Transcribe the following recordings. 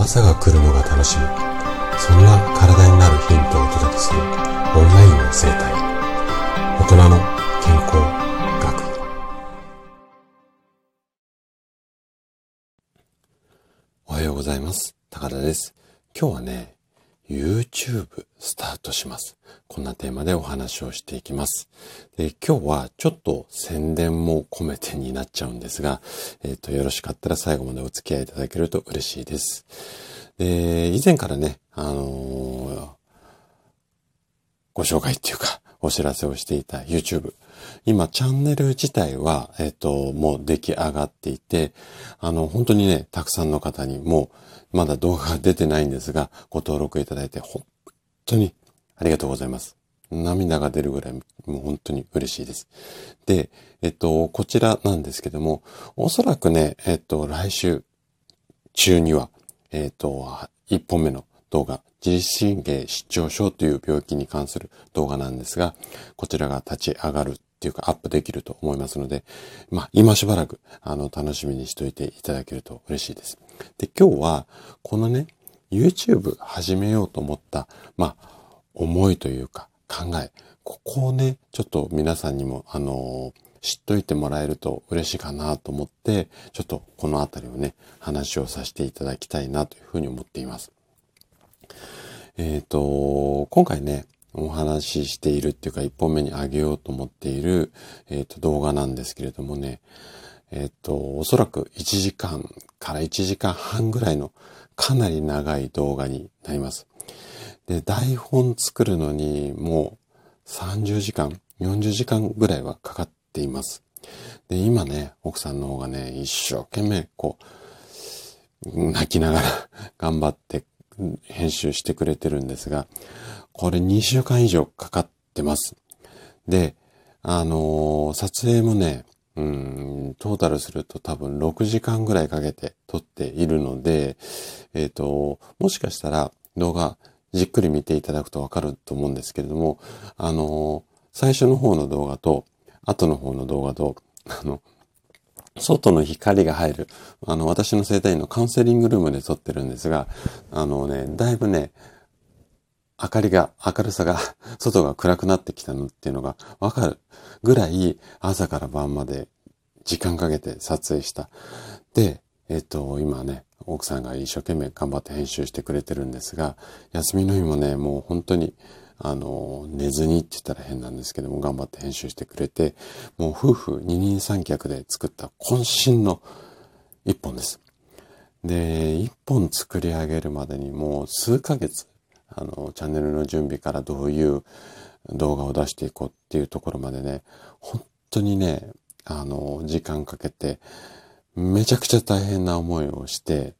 朝が来るのが楽しみ。そんな体になるヒントをお届けするオンラインの生態。大人の健康学。おはようございます。高田です。今日はね YouTube スタートします。こんなテーマでお話をしていきます。で今日はちょっと宣伝も込めてになっちゃうんですが、えっ、ー、と、よろしかったら最後までお付き合いいただけると嬉しいです。で、以前からね、あのー、ご紹介っていうか、お知らせをしていた YouTube。今、チャンネル自体は、えっ、と、もう出来上がっていて、あの、本当にね、たくさんの方にもう、まだ動画が出てないんですが、ご登録いただいて、本当にありがとうございます。涙が出るぐらい、もう本当に嬉しいです。で、えっと、こちらなんですけども、おそらくね、えっと、来週中には、えっ、と、1本目の動画、自律神経失調症という病気に関する動画なんですが、こちらが立ち上がるっていうかアップできると思いますので、まあ今しばらくあの楽しみにしといていただけると嬉しいです。で、今日はこのね、YouTube 始めようと思った、まあ思いというか考え、ここをね、ちょっと皆さんにもあのー知っといてもらえると嬉しいかなと思って、ちょっとこのあたりをね、話をさせていただきたいなというふうに思っています。えっ、ー、と、今回ね、お話ししているっていうか、一本目にあげようと思っている、えっ、ー、と、動画なんですけれどもね、えっ、ー、と、おそらく1時間から1時間半ぐらいのかなり長い動画になります。で、台本作るのにもう30時間、40時間ぐらいはかかっています。で、今ね、奥さんの方がね、一生懸命、こう、泣きながら 頑張って編集してくれてるんですが、これ2週間以上かかってます。で、あのー、撮影もね、うん、トータルすると多分6時間ぐらいかけて撮っているので、えっ、ー、と、もしかしたら動画じっくり見ていただくとわかると思うんですけれども、あのー、最初の方の動画と後の方の動画と、あの、外の光が入る、あの、私の生体院のカウンセリングルームで撮ってるんですが、あのね、だいぶね、明かりが、明るさが、外が暗くなってきたのっていうのがわかるぐらい、朝から晩まで時間かけて撮影した。で、えっと、今ね、奥さんが一生懸命頑張って編集してくれてるんですが、休みの日もね、もう本当にあの、寝ずにって言ったら変なんですけども、頑張って編集してくれて、もう夫婦二人三脚で作った渾身の一本です。で、一本作り上げるまでにもう数ヶ月、あの、チャンネルの準備からどういう動画を出していこうっていうところまでね、本当にね、あの、時間かけて、めちゃくちゃ大変な思いをして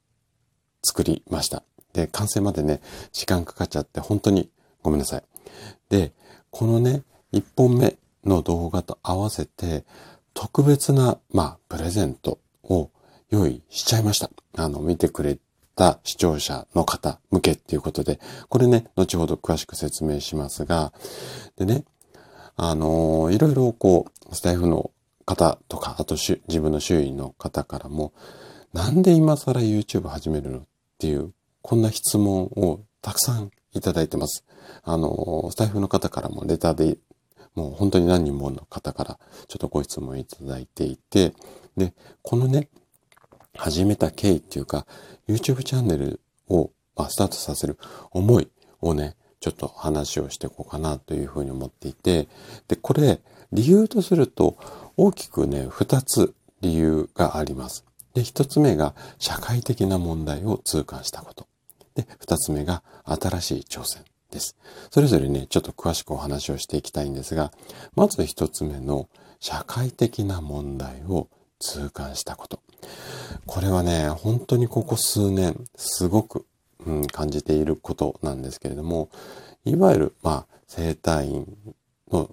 作りました。で、完成までね、時間かかっちゃって本当にごめんなさい。で、このね、一本目の動画と合わせて、特別な、まあ、プレゼントを用意しちゃいました。あの、見てくれた視聴者の方向けっていうことで、これね、後ほど詳しく説明しますが、でね、あのー、いろいろこう、スタイフの方とか、あと自分の周囲の方からも、なんで今更 YouTube 始めるのっていう、こんな質問をたくさんいただいてます。あの、スタイフの方からもレターで、もう本当に何人もの方からちょっとご質問いただいていて、で、このね、始めた経緯っていうか、YouTube チャンネルを、まあ、スタートさせる思いをね、ちょっと話をしていこうかなというふうに思っていて、で、これ、理由とすると、大きくね、二つ理由があります。で、一つ目が社会的な問題を痛感したこと。で、二つ目が新しい挑戦です。それぞれね、ちょっと詳しくお話をしていきたいんですが、まず一つ目の社会的な問題を痛感したこと。これはね、本当にここ数年、すごく、うん、感じていることなんですけれども、いわゆる、まあ、生体院の、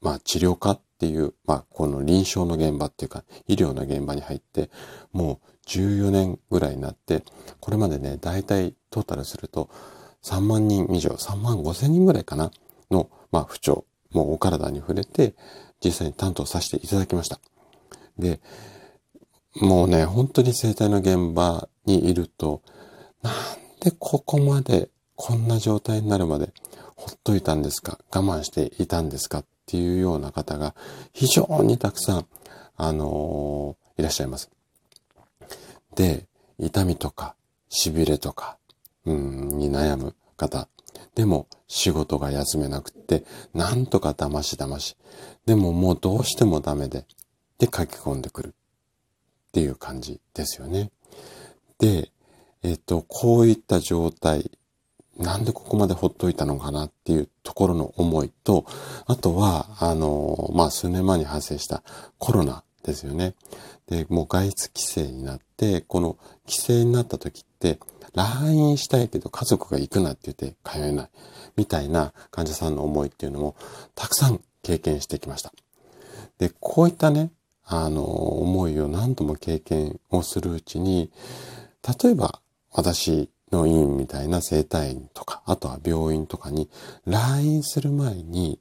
まあ、治療科っていう、まあ、この臨床の現場っていうか、医療の現場に入って、もう14年ぐらいになって、これまでね、大体トータルすると3万人以上、3万5千人ぐらいかな、の、まあ、不調、もうお体に触れて、実際に担当させていただきました。で、もうね、本当に生体の現場にいると、なんでここまでこんな状態になるまでほっといたんですか我慢していたんですかっていうような方が非常にたくさん、あのー、いらっしゃいます。で、痛みとか痺れとか、うん、に悩む方。でも仕事が休めなくって、なんとか騙し騙し。でももうどうしてもダメで、で書き込んでくるっていう感じですよね。で、えっ、と、こういった状態、なんでここまでほっといたのかなっていうところの思いと、あとは、あの、まあ、数年前に発生したコロナですよね。で、もう外出規制になって、この規制になった時って、来院したいけど家族が行くなって言って通えない。みたいな患者さんの思いっていうのもたくさん経験してきました。で、こういったね、あの、思いを何度も経験をするうちに、例えば私の院みたいな生体院とか、あとは病院とかに来院する前に、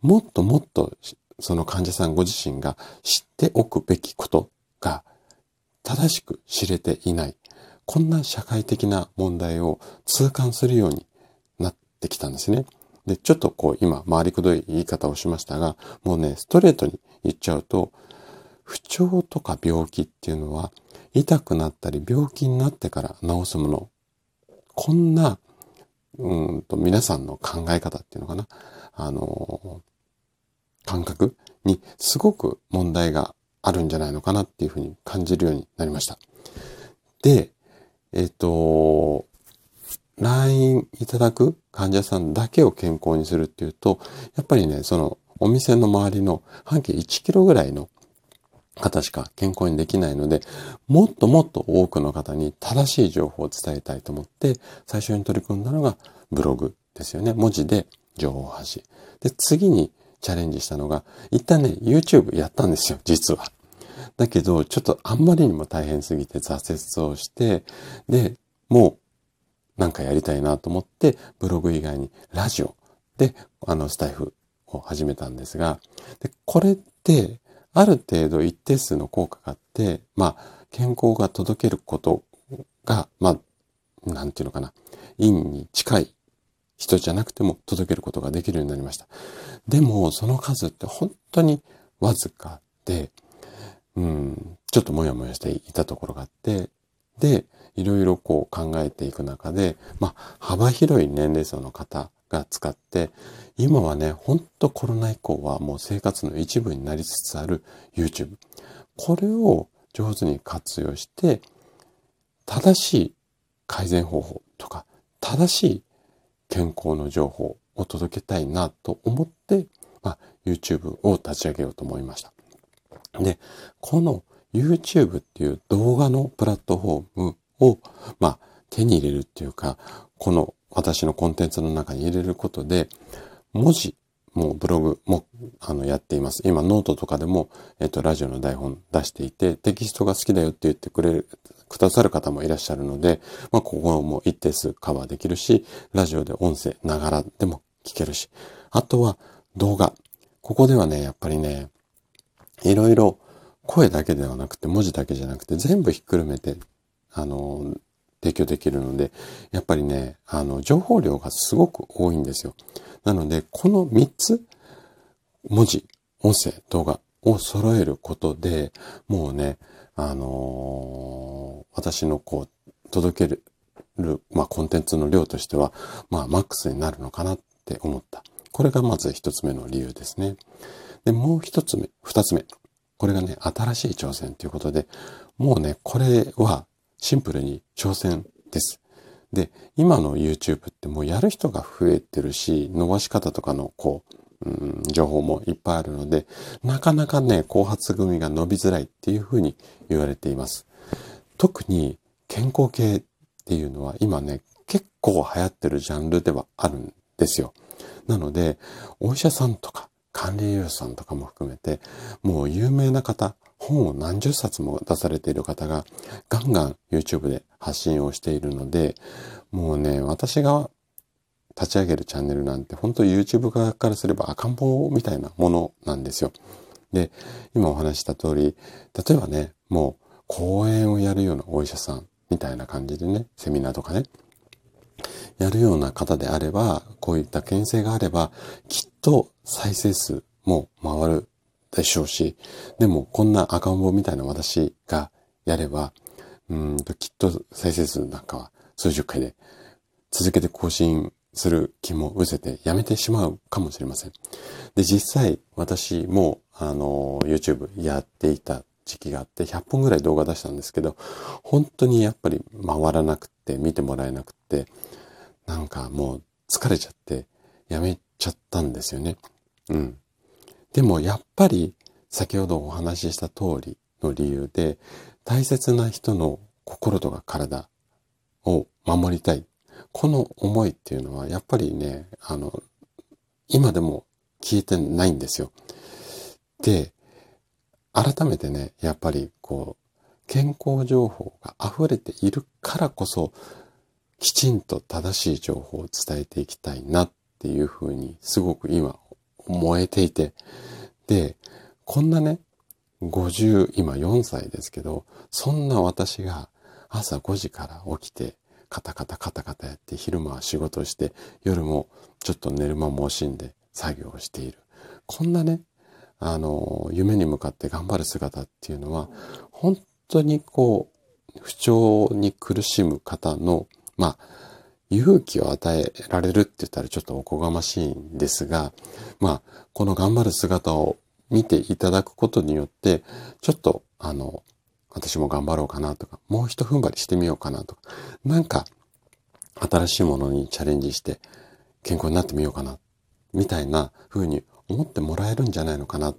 もっともっとその患者さんご自身が知っておくべきことが正しく知れていない。こんな社会的な問題を痛感するようになってきたんですね。で、ちょっとこう今回りくどい言い方をしましたが、もうね、ストレートに言っちゃうと、不調とか病気っていうのは痛くなったり病気になってから治すもの。こんな、うんと皆さんの考え方っていうのかな。あの、感覚にすごく問題があるんじゃないのかなっていうふうに感じるようになりました。で、えっ、と、来院いただく患者さんだけを健康にするっていうと、やっぱりね、そのお店の周りの半径1キロぐらいの方しか健康にできないので、もっともっと多くの方に正しい情報を伝えたいと思って、最初に取り組んだのがブログですよね。文字で情報発信。で、次にチャレンジしたのが、一旦ね、YouTube やったんですよ、実は。だけど、ちょっとあんまりにも大変すぎて挫折をして、で、もうなんかやりたいなと思って、ブログ以外にラジオで、あの、スタイフを始めたんですが、でこれって、ある程度一定数の効果があって、まあ、健康が届けることが、まあ、なんていうのかな、陰に近い人じゃなくても届けることができるようになりました。でも、その数って本当にわずかで、うん、ちょっともやもやしていたところがあって、で、いろいろこう考えていく中で、まあ、幅広い年齢層の方が使って、今はね、ほんとコロナ以降はもう生活の一部になりつつある YouTube。これを上手に活用して、正しい改善方法とか、正しい健康の情報を届けたいなと思って、まあ、YouTube を立ち上げようと思いました。で、この YouTube っていう動画のプラットフォームを、まあ、手に入れるっていうか、この私のコンテンツの中に入れることで、文字もブログもあのやっています。今ノートとかでも、えっと、ラジオの台本出していて、テキストが好きだよって言ってくれる、くださる方もいらっしゃるので、まあ、ここも一定数カバーできるし、ラジオで音声ながらでも聞けるし、あとは動画。ここではね、やっぱりね、いろいろ声だけではなくて、文字だけじゃなくて、全部ひっくるめて、あの、提供できるので、やっぱりね、あの、情報量がすごく多いんですよ。なので、この3つ、文字、音声、動画を揃えることで、もうね、あのー、私のこう、届ける、まあ、コンテンツの量としては、まあ、マックスになるのかなって思った。これがまず一つ目の理由ですね。で、もう一つ目、二つ目。これがね、新しい挑戦ということで、もうね、これはシンプルに挑戦です。で、今の YouTube ってもうやる人が増えてるし、伸ばし方とかのこう、うん、情報もいっぱいあるので、なかなかね、後発組が伸びづらいっていうふうに言われています。特に健康系っていうのは今ね、結構流行ってるジャンルではあるんですよ。なので、お医者さんとか管理栄養士さんとかも含めて、もう有名な方、本を何十冊も出されている方がガンガン YouTube で発信をしているので、もうね、私が立ち上げるチャンネルなんて本当 YouTube 側からすれば赤ん坊みたいなものなんですよ。で、今お話した通り、例えばね、もう講演をやるようなお医者さんみたいな感じでね、セミナーとかね、やるような方であれば、こういった牽制があれば、きっと再生数も回るでしょうし、でもこんな赤ん坊みたいな私がやれば、うんときっと再生数なんかは数十回で続けて更新する気も失せてやめてしまうかもしれません。で、実際私もあの YouTube やっていた時期があって100本ぐらい動画出したんですけど、本当にやっぱり回らなくて見てもらえなくて、なんかもう疲れちゃってやめちゃったんですよね。うん。でもやっぱり先ほどお話しした通りの理由で大切な人の心とか体を守りたい。この思いっていうのはやっぱりね、あの、今でも消えてないんですよ。で、改めてね、やっぱりこう、健康情報が溢れているからこそ、きちんと正しい情報を伝えていきたいなっていうふうにすごく今燃えていて、で、こんなね、50、今4歳ですけど、そんな私が朝5時から起きて、カタカタカタカタやって、昼間は仕事をして、夜もちょっと寝る間も惜しんで作業をしている。こんなね、あの、夢に向かって頑張る姿っていうのは、本当にこう、不調に苦しむ方の、まあ、勇気を与えられるって言ったらちょっとおこがましいんですが、まあ、この頑張る姿を見ていただくことによって、ちょっと、あの、私も頑張ろうかなとか、もう一踏ん張りしてみようかなとか、なんか、新しいものにチャレンジして健康になってみようかな、みたいな風に思ってもらえるんじゃないのかなっ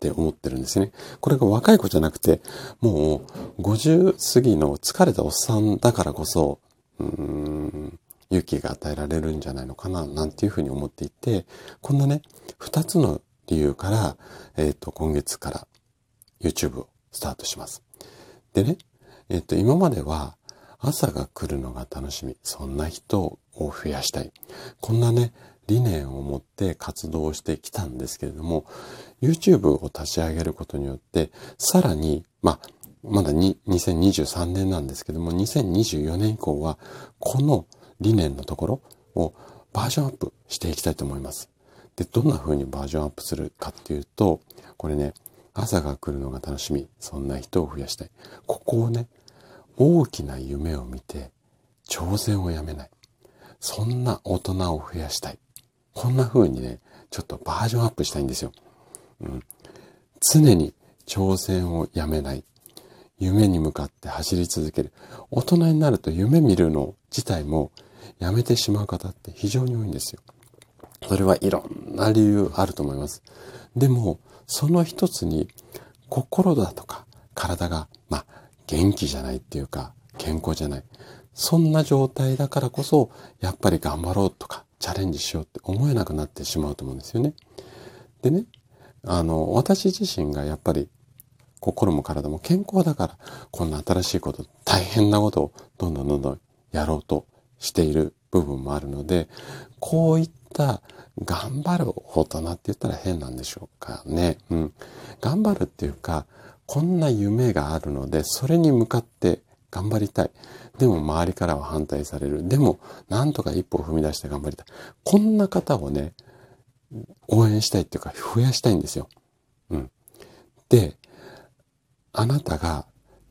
て思ってるんですね。これが若い子じゃなくて、もう50過ぎの疲れたおっさんだからこそ、うーん、勇気が与えられるんじゃないのかな、なんていうふうに思っていて、こんなね、二つの理由から、えっ、ー、と、今月から YouTube をスタートします。でね、えっ、と、今までは朝が来るのが楽しみ。そんな人を増やしたい。こんなね、理念を持って活動してきたんですけれども、YouTube を立ち上げることによって、さらに、まあ、まだに2023年なんですけども、2024年以降は、この理念のところをバージョンアップしていきたいと思います。で、どんな風にバージョンアップするかっていうと、これね、朝が来るのが楽しみ。そんな人を増やしたい。ここをね、大きな夢を見て、挑戦をやめない。そんな大人を増やしたい。こんな風にね、ちょっとバージョンアップしたいんですよ。うん、常に挑戦をやめない。夢に向かって走り続ける。大人になると夢見るの自体もやめてしまう方って非常に多いんですよ。それはいろんな理由あると思います。でも、その一つに心だとか体が、まあ、元気じゃないっていうか、健康じゃない。そんな状態だからこそ、やっぱり頑張ろうとか、チャレンジしようって思えなくなってしまうと思うんですよね。でね、あの、私自身がやっぱり心も体も健康だから、こんな新しいこと、大変なことをどんどんどんどんやろうとしている部分もあるので、こういった頑張る大人って言ったら変なんでしょうかね。うん。頑張るっていうか、こんな夢があるので、それに向かって頑張りたい。でも周りからは反対される。でも、なんとか一歩踏み出して頑張りたい。こんな方をね、応援したいっていうか、増やしたいんですよ。うん。で、あなたが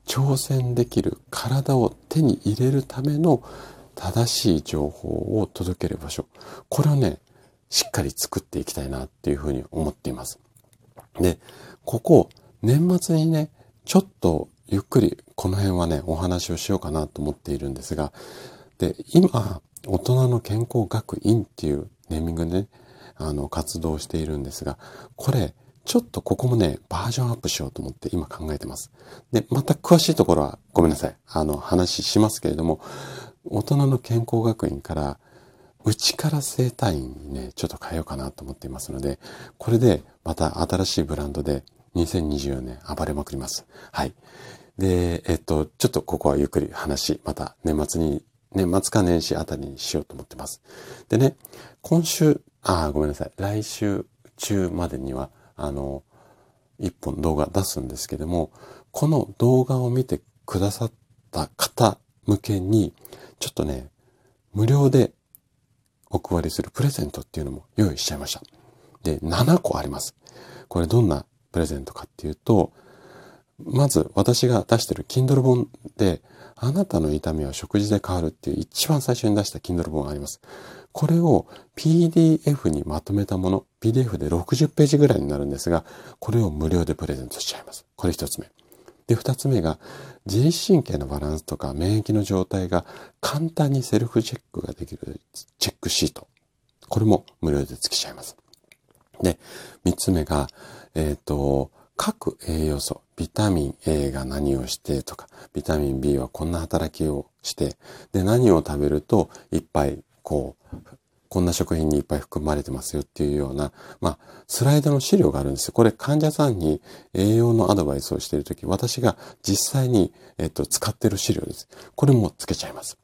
挑戦できる体を手に入れるための正しい情報を届ける場所。これをね、しっかり作っていきたいなっていうふうに思っています。で、ここ、年末にね、ちょっとゆっくりこの辺はね、お話をしようかなと思っているんですが、で、今、大人の健康学院っていうネーミングでね、あの、活動しているんですが、これ、ちょっとここもね、バージョンアップしようと思って今考えてます。で、また詳しいところはごめんなさい。あの、話しますけれども、大人の健康学院から、うちから生体院にね、ちょっと変えようかなと思っていますので、これでまた新しいブランドで2024年暴れまくります。はい。で、えっと、ちょっとここはゆっくり話、また年末に、年末か年始あたりにしようと思ってます。でね、今週、あ、ごめんなさい。来週中までには、あの、一本動画出すんですけども、この動画を見てくださった方向けに、ちょっとね、無料でお配りするプレゼントっていうのも用意しちゃいました。で、7個あります。これどんなプレゼントかっていうと、まず私が出してる Kindle 本で、あなたの痛みは食事で変わるっていう一番最初に出した Kindle 本があります。これを PDF にまとめたもの、PDF で60ページぐらいになるんですが、これを無料でプレゼントしちゃいます。これ一つ目。で、二つ目が、自律神経のバランスとか免疫の状態が簡単にセルフチェックができるチェックシート。これも無料で付きちゃいます。で、三つ目が、えっ、ー、と、各栄養素、ビタミン A が何をしてとか、ビタミン B はこんな働きをして、で、何を食べるといっぱいこう、こんな食品にいっぱい含まれてますよっていうような、まあ、スライドの資料があるんですよ。これ患者さんに栄養のアドバイスをしているとき、私が実際に、えっと、使ってる資料です。これもつけちゃいます。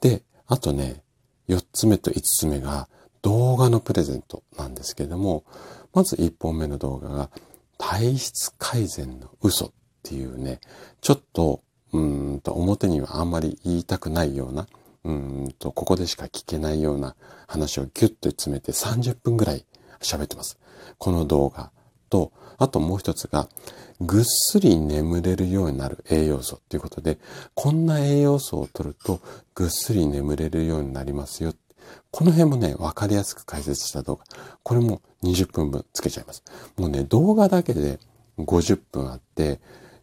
で、あとね、4つ目と5つ目が動画のプレゼントなんですけれども、まず1本目の動画が体質改善の嘘っていうね、ちょっと、うんと表にはあんまり言いたくないような、うんと、ここでしか聞けないような話をギュッと詰めて30分ぐらい喋ってます。この動画と、あともう一つが、ぐっすり眠れるようになる栄養素っていうことで、こんな栄養素を取るとぐっすり眠れるようになりますよ。この辺もね、わかりやすく解説した動画。これも20分分つけちゃいます。もうね、動画だけで50分あって、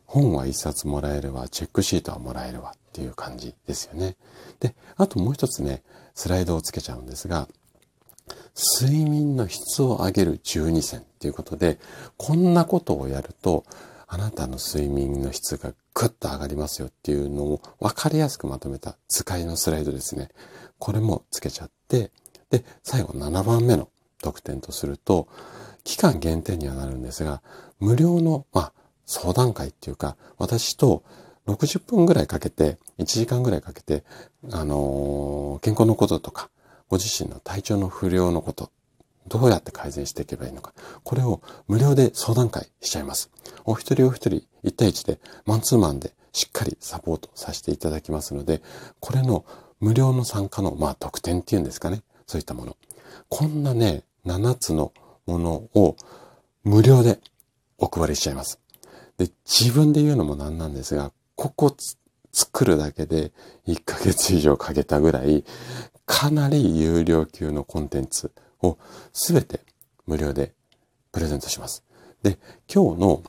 本は1冊もらえるわ、チェックシートはもらえるわっていう感じですよね。で、あともう一つね、スライドをつけちゃうんですが、睡眠の質を上げる12選っていうことで、こんなことをやると、あなたの睡眠の質がぐっと上がりますよっていうのを分かりやすくまとめた使いのスライドですね。これもつけちゃって、で、最後7番目の特典とすると、期間限定にはなるんですが、無料の、まあ、相談会っていうか、私と60分ぐらいかけて、1時間ぐらいかけて、あのー、健康のこととか、ご自身の体調の不良のこと、どうやって改善していけばいいのか、これを無料で相談会しちゃいます。お一人お一人1対1で、マンツーマンでしっかりサポートさせていただきますので、これの無料の参加の、まあ、特典っていうんですかね。そういったもの。こんなね、7つのものを無料でお配りしちゃいます。で、自分で言うのもなんなんですが、ここ作るだけで1ヶ月以上かけたぐらい、かなり有料級のコンテンツをすべて無料でプレゼントします。で、今日の、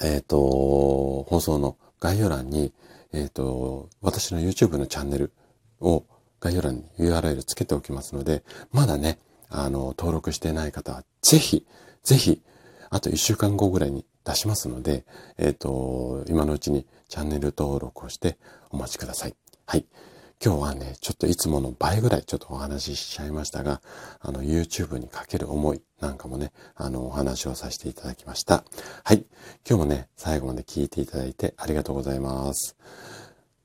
えっ、ー、と、放送の概要欄に、えっ、ー、と、私の YouTube のチャンネルを概要欄に URL つけておきますので、まだね、あの、登録してない方は、ぜひ、ぜひ、あと1週間後ぐらいに出しますので、えっ、ー、と、今のうちにチャンネル登録をしてお待ちください。はい。今日はね、ちょっといつもの倍ぐらいちょっとお話ししちゃいましたが、あの、YouTube にかける思いなんかもね、あの、お話をさせていただきました。はい。今日もね、最後まで聞いていただいてありがとうございます。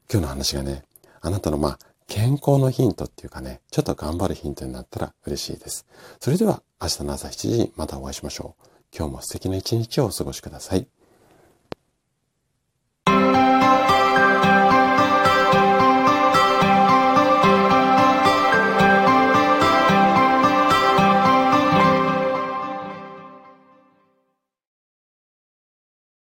今日の話がね、あなたのまあ、健康のヒントっていうかね、ちょっと頑張るヒントになったら嬉しいです。それでは明日の朝7時にまたお会いしましょう。今日も素敵な一日をお過ごしください。